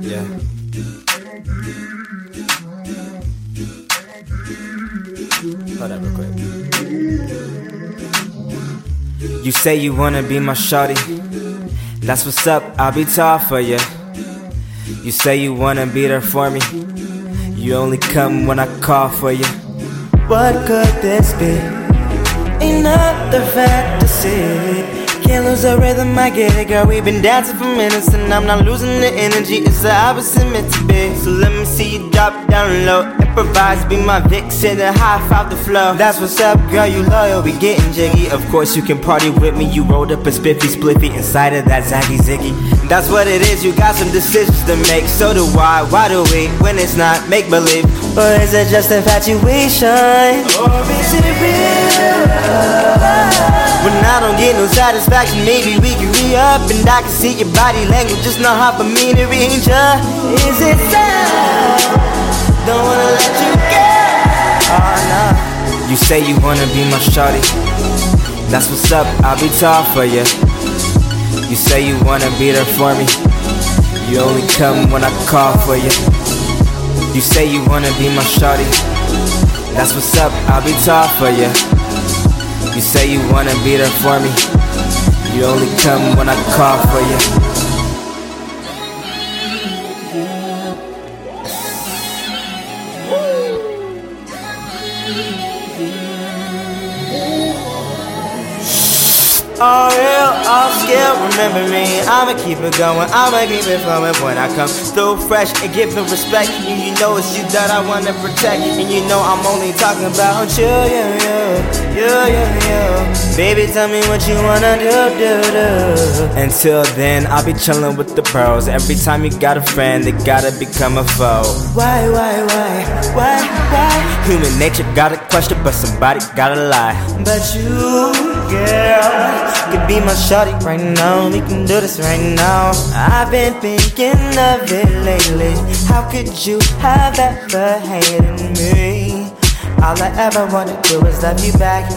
Yeah. Real quick. You say you wanna be my shorty. That's what's up, I'll be tall for you. You say you wanna be there for me. You only come when I call for you. What could this be? Another fantasy. Can't lose the rhythm, I get it, girl. We've been dancing for minutes and I'm not losing the energy. It's the opposite meant to be. So let me see you drop down low. Improvise, be my vixen and high five the flow. That's what's up, girl. You loyal, we getting jiggy. Of course, you can party with me. You rolled up a spiffy spliffy inside of that zaggy ziggy. That's what it is. You got some decisions to make. So do I. Why do we? When it's not make believe, or is it just infatuation? Or is it real? When I don't get no satisfaction, maybe we can re up and I can see your body language just not hard for me to read ya. Is it sad? Don't wanna let you go. Ah, oh no. You say you wanna be my shorty. That's what's up, I'll be tall for you. You say you wanna be there for me. You only come when I call for you. You say you wanna be my shorty. That's what's up, I'll be tall for you. You say you wanna be there for me. You only come when I call for you. All real, all skill, remember me. I'ma keep it going, I'ma keep it flowing when I come through fresh and giving respect. And you know it's you that I wanna protect. And you know I'm only talking about you, you, you, you, you, you. Baby, tell me what you wanna do, do, do. Until then, I'll be chilling with the bros. Every time you got a friend, they gotta become a foe. Why, why, why, why, why? Human nature got a question, but somebody gotta lie. But you, girl could be my shorty right now. We can do this right now. I've been thinking of it lately. How could you have ever hated me? All I ever wanna do is love you back,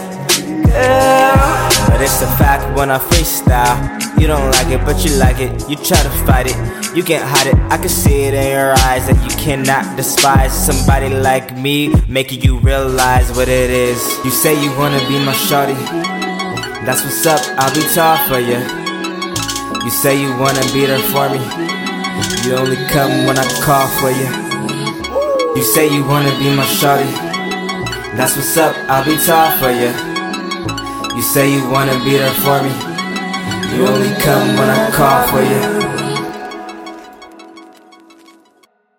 girl. But it's a fact when I freestyle. You don't like it, but you like it. You try to fight it, you can't hide it. I can see it in your eyes that you cannot despise somebody like me, making you realize what it is. You say you wanna be my shorty. That's what's up, I'll be tall for you. You say you wanna be there for me. You only come when I call for you. You say you wanna be my shorty. That's what's up, I'll be tall for you. You say you wanna be there for me. You only come when I call for you.